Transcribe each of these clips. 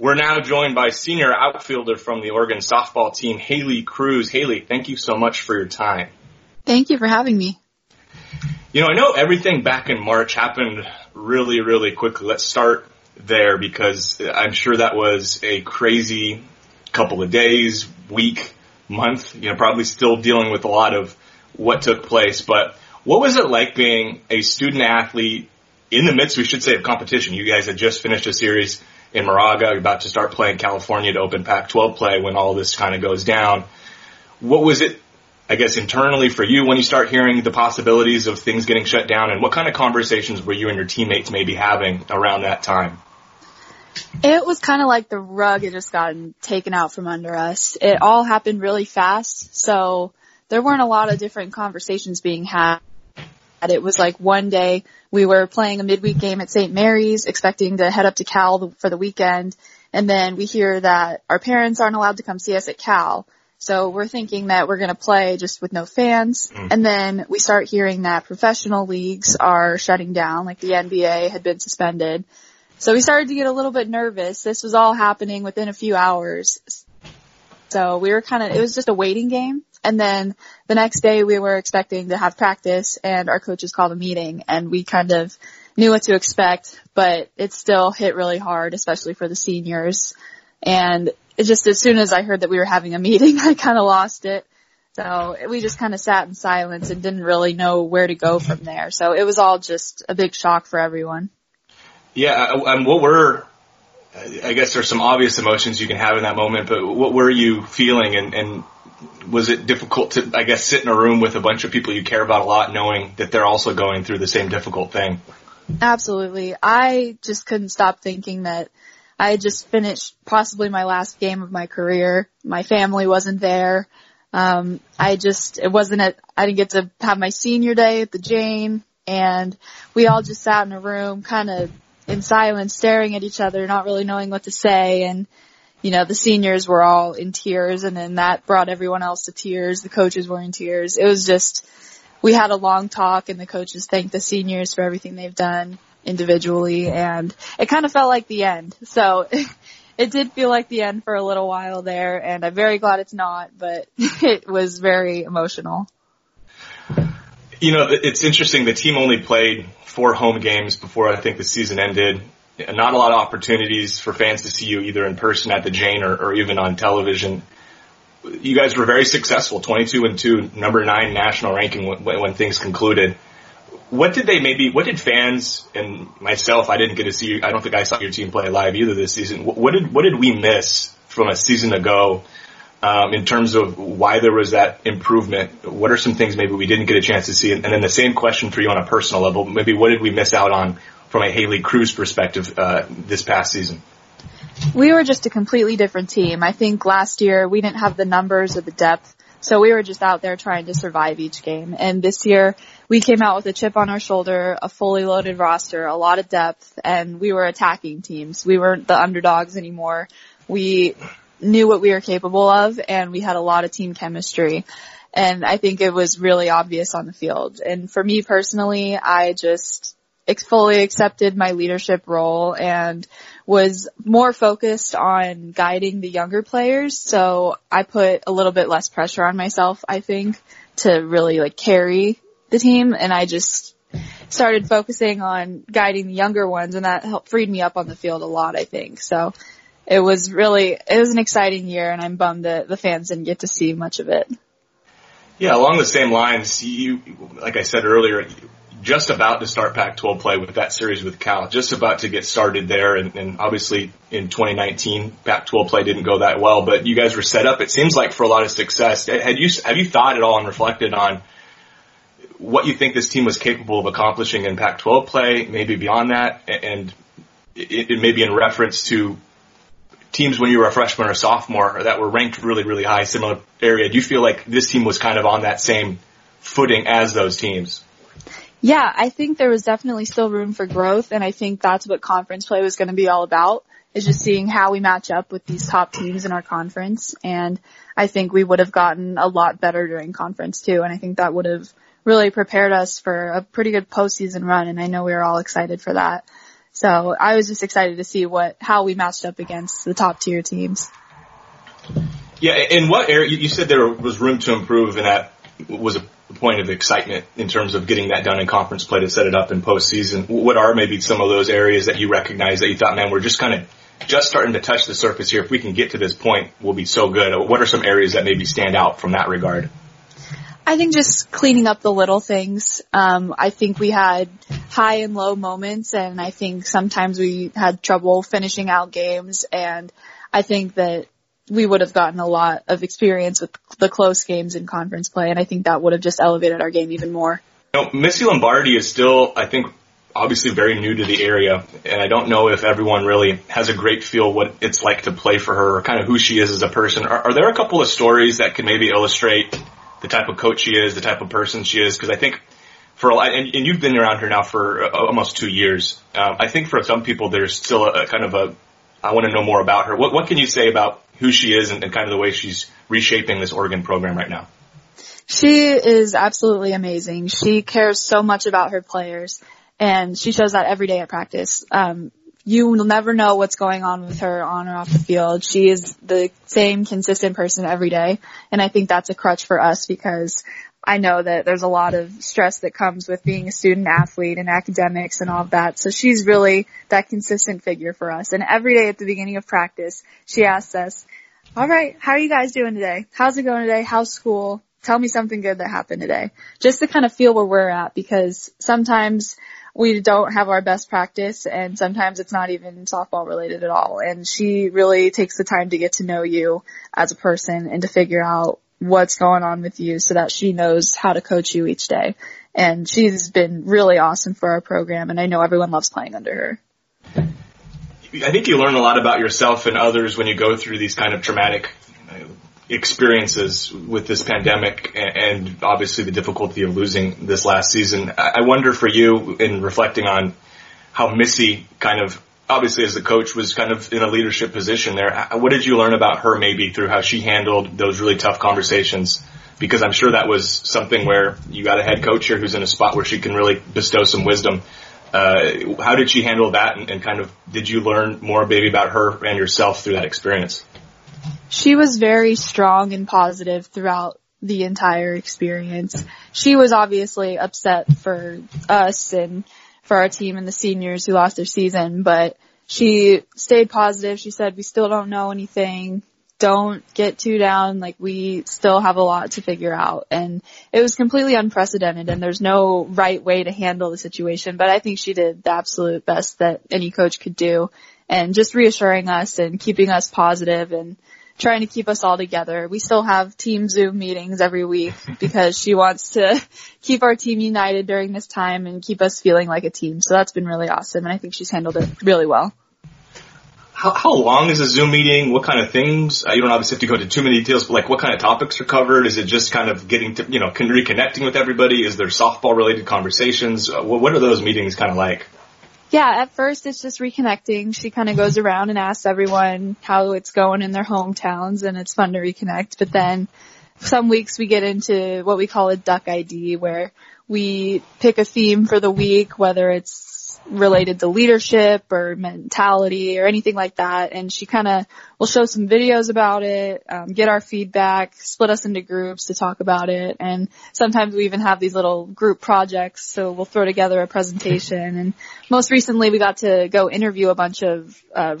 We're now joined by senior outfielder from the Oregon softball team, Haley Cruse. Haley, thank you so much for your time. Thank you for having me. You know, I know everything back in March happened really, really quickly. Let's start there because I'm sure that was a crazy couple of days, week, month, you know, probably still dealing with a lot of what took place. But what was it like being a student athlete in the midst, we should say, of competition? You guys had just finished a series in Moraga. About to start playing California to open Pac-12 play when all this kind of goes down. What was it, I guess, internally for you when you start hearing the possibilities of things getting shut down? And what kind of conversations were you and your teammates maybe having around that time? It was kind of like the rug had just gotten taken out from under us. It all happened really fast, so there weren't a lot of different conversations being had. It was like one day we were playing a midweek game at St. Mary's, expecting to head up to Cal for the weekend, and then we hear that our parents aren't allowed to come see us at Cal. So we're thinking that we're going to play just with no fans. Mm. And then we start hearing that professional leagues are shutting down, like the NBA had been suspended. So we started to get a little bit nervous. This was all happening within a few hours. So we were kind of, it was just a waiting game. And then the next day we were expecting to have practice and our coaches called a meeting and we kind of knew what to expect, but it still hit really hard, especially for the seniors. And it just as soon as I heard that we were having a meeting, I kind of lost it. So we just kind of sat in silence and didn't really know where to go from there. So it was all just a big shock for everyone. Yeah, uh, and what were, I guess there's some obvious emotions you can have in that moment, but what were you feeling and, and was it difficult to, I guess, sit in a room with a bunch of people you care about a lot, knowing that they're also going through the same difficult thing? Absolutely. I just couldn't stop thinking that I had just finished possibly my last game of my career. My family wasn't there. Um, I just, it wasn't at, I didn't get to have my senior day at the Jane and we all just sat in a room kind of in silence staring at each other, not really knowing what to say and you know, the seniors were all in tears and then that brought everyone else to tears. The coaches were in tears. It was just, we had a long talk and the coaches thanked the seniors for everything they've done individually and it kind of felt like the end. So it did feel like the end for a little while there and I'm very glad it's not, but it was very emotional. You know, it's interesting. The team only played four home games before I think the season ended not a lot of opportunities for fans to see you either in person at the Jane or, or even on television. You guys were very successful, 22 and 2, number 9 national ranking when, when things concluded. What did they maybe, what did fans and myself, I didn't get to see, I don't think I saw your team play live either this season. What did, what did we miss from a season ago um, in terms of why there was that improvement? What are some things maybe we didn't get a chance to see? And then the same question for you on a personal level. Maybe what did we miss out on from a Haley Cruse perspective uh, this past season? We were just a completely different team. I think last year we didn't have the numbers or the depth, so we were just out there trying to survive each game. And this year we came out with a chip on our shoulder, a fully loaded roster, a lot of depth, and we were attacking teams. We weren't the underdogs anymore. We knew what we were capable of and we had a lot of team chemistry. And I think it was really obvious on the field. And for me personally, I just fully accepted my leadership role and was more focused on guiding the younger players. So I put a little bit less pressure on myself, I think, to really like carry the team. And I just started focusing on guiding the younger ones and that helped freed me up on the field a lot, I think. So it was really, it was an exciting year and I'm bummed that the fans didn't get to see much of it. Yeah, along the same lines, you, like I said earlier, just about to start Pac-12 play with that series with Cal, just about to get started there. And, and obviously in 2019, Pac-12 play didn't go that well, but you guys were set up, it seems like for a lot of success. Had you, have you thought at all and reflected on what you think this team was capable of accomplishing in Pac-12 play, maybe beyond that, and it, it maybe in reference to teams when you were a freshman or sophomore that were ranked really, really high, similar area. Do you feel like this team was kind of on that same footing as those teams? Yeah, I think there was definitely still room for growth and I think that's what conference play was going to be all about is just seeing how we match up with these top teams in our conference and I think we would have gotten a lot better during conference too and I think that would have really prepared us for a pretty good postseason run and I know we were all excited for that. So I was just excited to see what how we matched up against the top tier teams. Yeah, in what area? You said there was room to improve, and that was a point of excitement in terms of getting that done in conference play to set it up in postseason. What are maybe some of those areas that you recognize that you thought, man, we're just kind of just starting to touch the surface here. If we can get to this point, we'll be so good. What are some areas that maybe stand out from that regard? I think just cleaning up the little things. Um, I think we had high and low moments, and I think sometimes we had trouble finishing out games. And I think that we would have gotten a lot of experience with the close games in conference play, and I think that would have just elevated our game even more. You know, Missy Lombardi is still, I think, obviously very new to the area, and I don't know if everyone really has a great feel what it's like to play for her, or kind of who she is as a person. Are, are there a couple of stories that can maybe illustrate the type of coach she is, the type of person she is? Because I think for a lot, and, and, you've been around her now for uh, almost two years. Um, I think for some people, there's still a, a kind of a, I want to know more about her. What, what can you say about who she is and, and kind of the way she's reshaping this Oregon program right now? She is absolutely amazing. She cares so much about her players and she shows that every day at practice. Um, you will never know what's going on with her on or off the field. She is the same consistent person every day. And I think that's a crutch for us because I know that there's a lot of stress that comes with being a student athlete and academics and all of that. So she's really that consistent figure for us. And every day at the beginning of practice, she asks us, all right, how are you guys doing today? How's it going today? How's school? Tell me something good that happened today. Just to kind of feel where we're at because sometimes we don't have our best practice and sometimes it's not even softball related at all. And she really takes the time to get to know you as a person and to figure out what's going on with you so that she knows how to coach you each day. And she's been really awesome for our program and I know everyone loves playing under her. I think you learn a lot about yourself and others when you go through these kind of traumatic uh, experiences with this pandemic and obviously the difficulty of losing this last season. I wonder for you in reflecting on how Missy kind of obviously as the coach was kind of in a leadership position there. What did you learn about her maybe through how she handled those really tough conversations? Because I'm sure that was something where you got a head coach here who's in a spot where she can really bestow some wisdom. Uh, how did she handle that and, and kind of did you learn more maybe about her and yourself through that experience? She was very strong and positive throughout the entire experience. She was obviously upset for us and for our team and the seniors who lost their season, but she stayed positive. She said, we still don't know anything. Don't get too down. Like we still have a lot to figure out. And it was completely unprecedented and there's no right way to handle the situation, but I think she did the absolute best that any coach could do and just reassuring us and keeping us positive and trying to keep us all together. We still have team Zoom meetings every week because she wants to keep our team united during this time and keep us feeling like a team. So that's been really awesome and I think she's handled it really well. How, how long is a Zoom meeting? What kind of things? Uh, you don't obviously have to go into too many details, but like what kind of topics are covered? Is it just kind of getting to, you know, reconnecting with everybody? Is there softball related conversations? Uh, what, what are those meetings kind of like? Yeah, at first it's just reconnecting. She kind of goes around and asks everyone how it's going in their hometowns and it's fun to reconnect. But then some weeks we get into what we call a duck ID where we pick a theme for the week, whether it's related to leadership or mentality or anything like that. And she kind of will show some videos about it, um, get our feedback, split us into groups to talk about it. And sometimes we even have these little group projects. So we'll throw together a presentation. And most recently we got to go interview a bunch of, uh,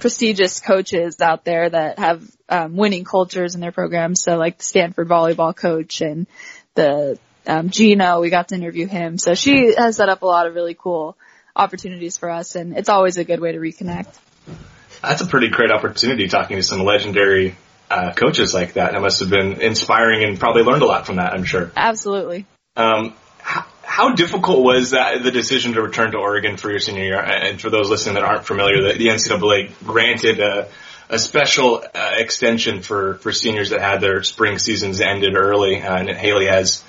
prestigious coaches out there that have um, winning cultures in their programs. So like the Stanford volleyball coach and the um, Geno, we got to interview him. So she has set up a lot of really cool opportunities for us, and it's always a good way to reconnect. That's a pretty great opportunity talking to some legendary uh, coaches like that. It must have been inspiring and probably learned a lot from that, I'm sure. Absolutely. Um, how, how, difficult was that the decision to return to Oregon for your senior year? And for those listening that aren't familiar, the, the NCAA granted a, a special uh, extension for, for seniors that had their spring seasons ended early, uh, and Haley has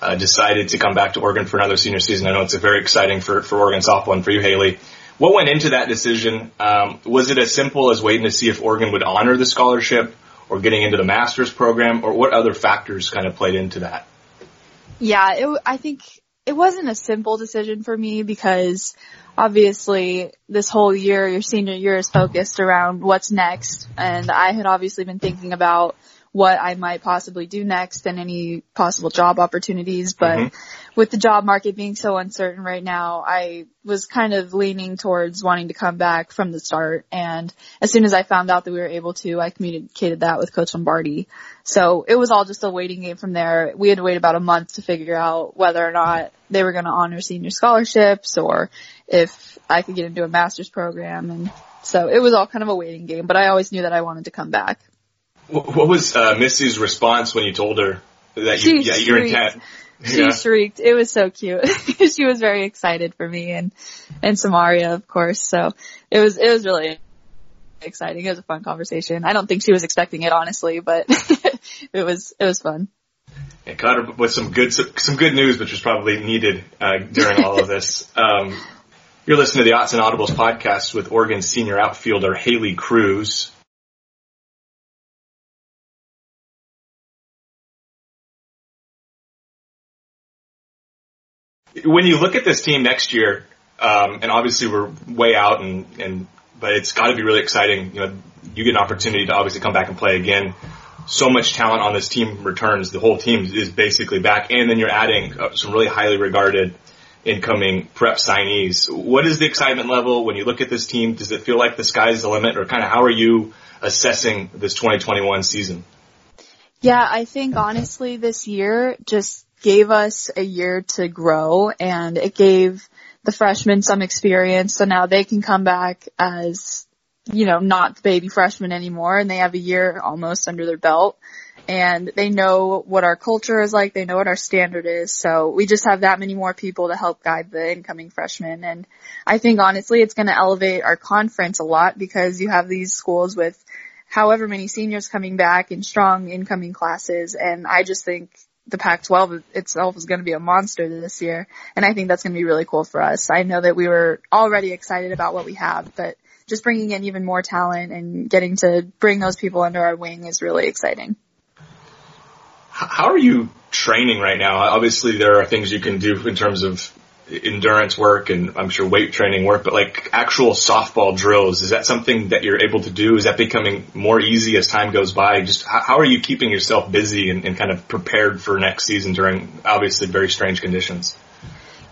uh, decided to come back to Oregon for another senior season. I know it's a very exciting for, for Oregon softball and for you, Haley. What went into that decision? Um, was it as simple as waiting to see if Oregon would honor the scholarship or getting into the master's program or what other factors kind of played into that? Yeah, it, I think it wasn't a simple decision for me because obviously this whole year, your senior year is focused around what's next. And I had obviously been thinking about what I might possibly do next and any possible job opportunities. But mm-hmm. with the job market being so uncertain right now, I was kind of leaning towards wanting to come back from the start. And as soon as I found out that we were able to, I communicated that with Coach Lombardi. So it was all just a waiting game from there. We had to wait about a month to figure out whether or not they were going to honor senior scholarships or if I could get into a master's program. And so it was all kind of a waiting game, but I always knew that I wanted to come back. What was uh, Missy's response when you told her that you, yeah, you're intent? She yeah. shrieked. It was so cute. she was very excited for me and, and Samaria, of course. So it was, it was really exciting. It was a fun conversation. I don't think she was expecting it, honestly, but it was, it was fun. And caught her with some good, some good news, which was probably needed, uh, during all of this. Um, you're listening to the Odds and Audibles podcast with Oregon senior outfielder Haley Cruse. When you look at this team next year, um, and obviously we're way out, and and but it's got to be really exciting. You know, you get an opportunity to obviously come back and play again. So much talent on this team returns. The whole team is basically back, and then you're adding uh, some really highly regarded incoming prep signees. What is the excitement level when you look at this team? Does it feel like the sky's the limit, or kind of how are you assessing this 2021 season? Yeah, I think honestly this year just gave us a year to grow and it gave the freshmen some experience. So now they can come back as, you know, not the baby freshmen anymore and they have a year almost under their belt and they know what our culture is like. They know what our standard is. So we just have that many more people to help guide the incoming freshmen. And I think honestly, it's going to elevate our conference a lot because you have these schools with however many seniors coming back and strong incoming classes. And I just think the Pac-12 itself is going to be a monster this year, and I think that's going to be really cool for us. I know that we were already excited about what we have, but just bringing in even more talent and getting to bring those people under our wing is really exciting. How are you training right now? Obviously, there are things you can do in terms of endurance work and I'm sure weight training work, but like actual softball drills, is that something that you're able to do? Is that becoming more easy as time goes by? Just how, are you keeping yourself busy and, and kind of prepared for next season during obviously very strange conditions?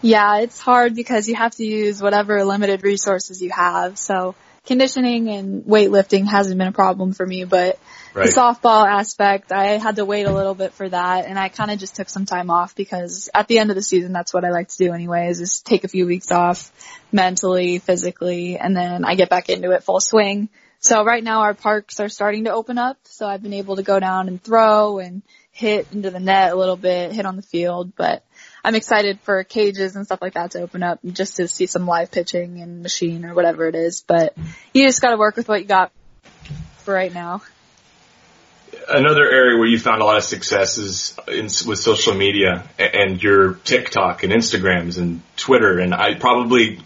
Yeah, it's hard because you have to use whatever limited resources you have. So conditioning and weightlifting hasn't been a problem for me, but right. the softball aspect, I had to wait a little bit for that and I kind of just took some time off because at the end of the season, that's what I like to do anyways, is take a few weeks off mentally, physically, and then I get back into it full swing. So right now our parks are starting to open up, so I've been able to go down and throw and hit into the net a little bit, hit on the field, but I'm excited for cages and stuff like that to open up just to see some live pitching and machine or whatever it is. But you just got to work with what you got for right now. Another area where you found a lot of success is in, with social media and your TikTok and Instagrams and Twitter and I probably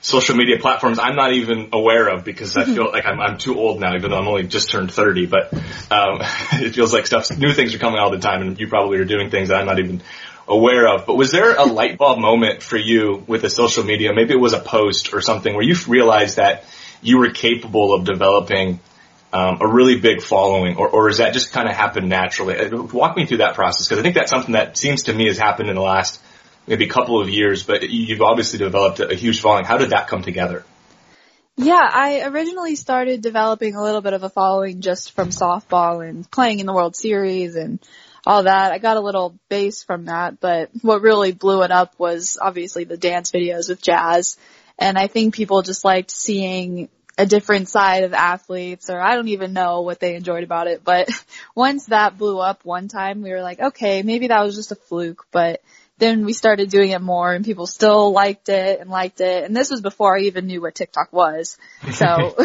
social media platforms I'm not even aware of because I feel like I'm, I'm too old now, even though I'm only just turned 30. But um, it feels like stuff, new things are coming all the time, and you probably are doing things that I'm not even aware of. But was there a light bulb moment for you with the social media? Maybe it was a post or something where you realized that you were capable of developing um, a really big following, or, or that just kind of happened naturally? Uh, walk me through that process because I think that's something that seems to me has happened in the last maybe couple of years. But you've obviously developed a huge following. How did that come together? Yeah, I originally started developing a little bit of a following just from softball and playing in the World Series and all that. I got a little base from that, but what really blew it up was obviously the dance videos with Jazz. And I think people just liked seeing a different side of athletes or I don't even know what they enjoyed about it. But once that blew up one time, we were like, okay, maybe that was just a fluke, but then we started doing it more and people still liked it and liked it. And this was before I even knew what TikTok was. So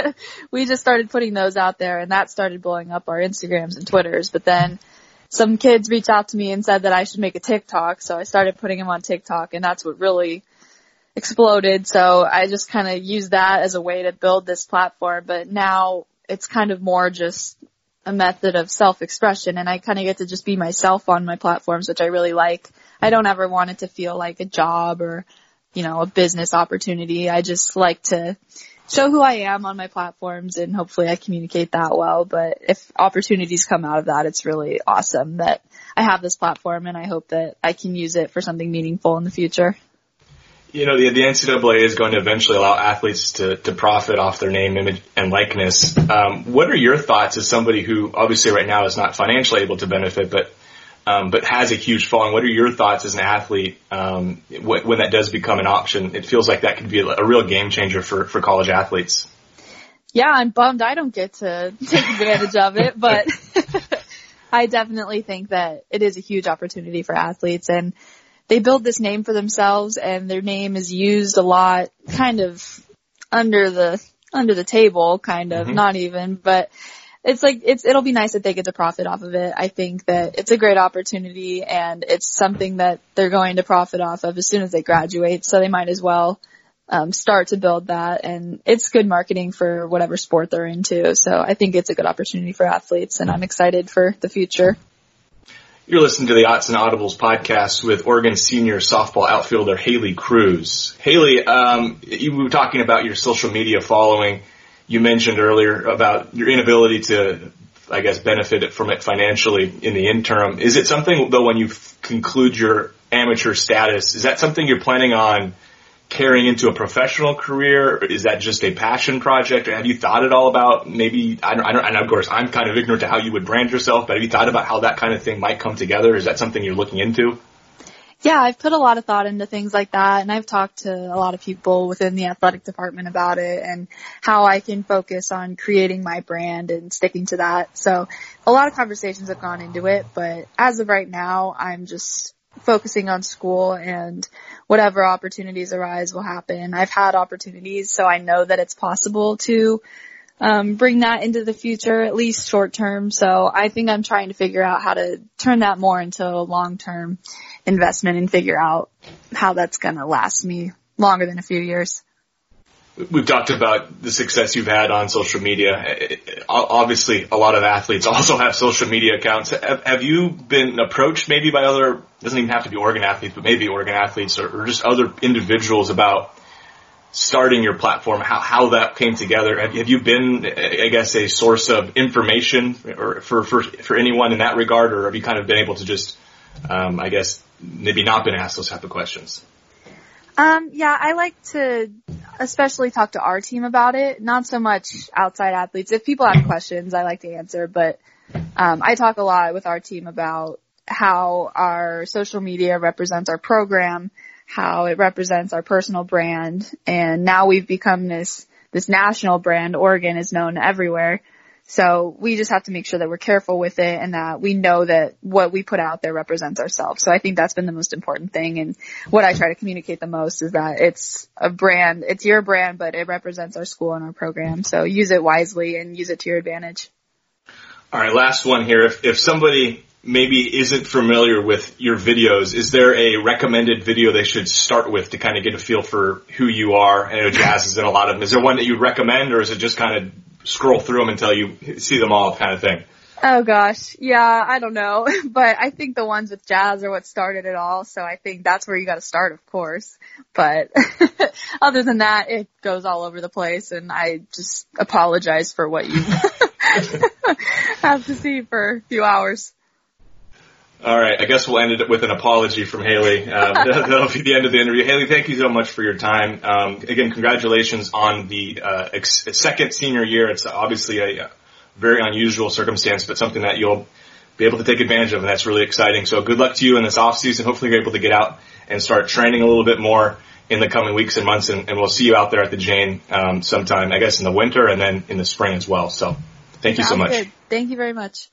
we just started putting those out there and that started blowing up our Instagrams and Twitters. But then some kids reached out to me and said that I should make a TikTok. So I started putting them on TikTok and that's what really exploded. So I just kind of used that as a way to build this platform. But now it's kind of more just a method of self-expression and I kind of get to just be myself on my platforms, which I really like. I don't ever want it to feel like a job or, you know, a business opportunity. I just like to show who I am on my platforms and hopefully I communicate that well. But if opportunities come out of that, it's really awesome that I have this platform and I hope that I can use it for something meaningful in the future. You know, the, the NCAA is going to eventually allow athletes to, to profit off their name, image, and likeness. Um, what are your thoughts as somebody who obviously right now is not financially able to benefit, but um, but has a huge following. What are your thoughts as an athlete um, when, when that does become an option? It feels like that could be a, a real game changer for for college athletes. Yeah, I'm bummed I don't get to take advantage of it, but I definitely think that it is a huge opportunity for athletes and they build this name for themselves and their name is used a lot kind of under the under the table kind of mm-hmm. not even but it's like it's it'll be nice that they get to profit off of it. I think that it's a great opportunity and it's something that they're going to profit off of as soon as they graduate. So they might as well um, start to build that and it's good marketing for whatever sport they're into. So I think it's a good opportunity for athletes and I'm excited for the future. You're listening to the Aughts and Audibles podcast with Oregon senior softball outfielder Haley Cruse. Haley, um, you were talking about your social media following you mentioned earlier about your inability to, I guess, benefit from it financially in the interim. Is it something though when you conclude your amateur status, is that something you're planning on carrying into a professional career? Is that just a passion project? Or have you thought at all about maybe, I don't, I don't, and of course I'm kind of ignorant to how you would brand yourself, but have you thought about how that kind of thing might come together? Is that something you're looking into? Yeah, I've put a lot of thought into things like that and I've talked to a lot of people within the athletic department about it and how I can focus on creating my brand and sticking to that. So a lot of conversations have gone into it, but as of right now, I'm just focusing on school and whatever opportunities arise will happen. I've had opportunities, so I know that it's possible to um, bring that into the future, at least short term. So I think I'm trying to figure out how to turn that more into a long term investment and figure out how that's going to last me longer than a few years. We've talked about the success you've had on social media. Obviously, a lot of athletes also have social media accounts. Have you been approached maybe by other, doesn't even have to be Oregon athletes, but maybe Oregon athletes or, just other individuals about starting your platform, how, how that came together? Have, have you been, I guess, a source of information or for, for, for anyone in that regard, or have you kind of been able to just, um, I guess, maybe not been asked those type of questions? Um, yeah, I like to especially talk to our team about it, not so much outside athletes. If people have questions, I like to answer, but, um, I talk a lot with our team about how our social media represents our program, how it represents our personal brand. And now we've become this, this national brand. Oregon is known everywhere. So we just have to make sure that we're careful with it and that we know that what we put out there represents ourselves. So I think that's been the most important thing. And what I try to communicate the most is that it's a brand, it's your brand, but it represents our school and our program. So use it wisely and use it to your advantage. All right. Last one here. If, if somebody maybe isn't familiar with your videos, is there a recommended video they should start with to kind of get a feel for who you are? I know Jazz is in a lot of them. Is there one that you'd recommend or is it just kind of scroll through them until you see them all kind of thing? Oh gosh. Yeah, I don't know. But I think the ones with jazz are what started it all. So I think that's where you gotta start, of course. But other than that, it goes all over the place and I just apologize for what you have to see for a few hours. All right. I guess we'll end it with an apology from Haley. Uh, that'll be the end of the interview. Haley, thank you so much for your time. Um, again, congratulations on the uh, ex- second senior year. It's obviously a, a very unusual circumstance, but something that you'll be able to take advantage of, and that's really exciting. So good luck to you in this off season. Hopefully, you're able to get out and start training a little bit more in the coming weeks and months, and, and we'll see you out there at the Jane um, sometime, I guess, in the winter and then in the spring as well. So thank you Sounds so much. Good. Thank you very much.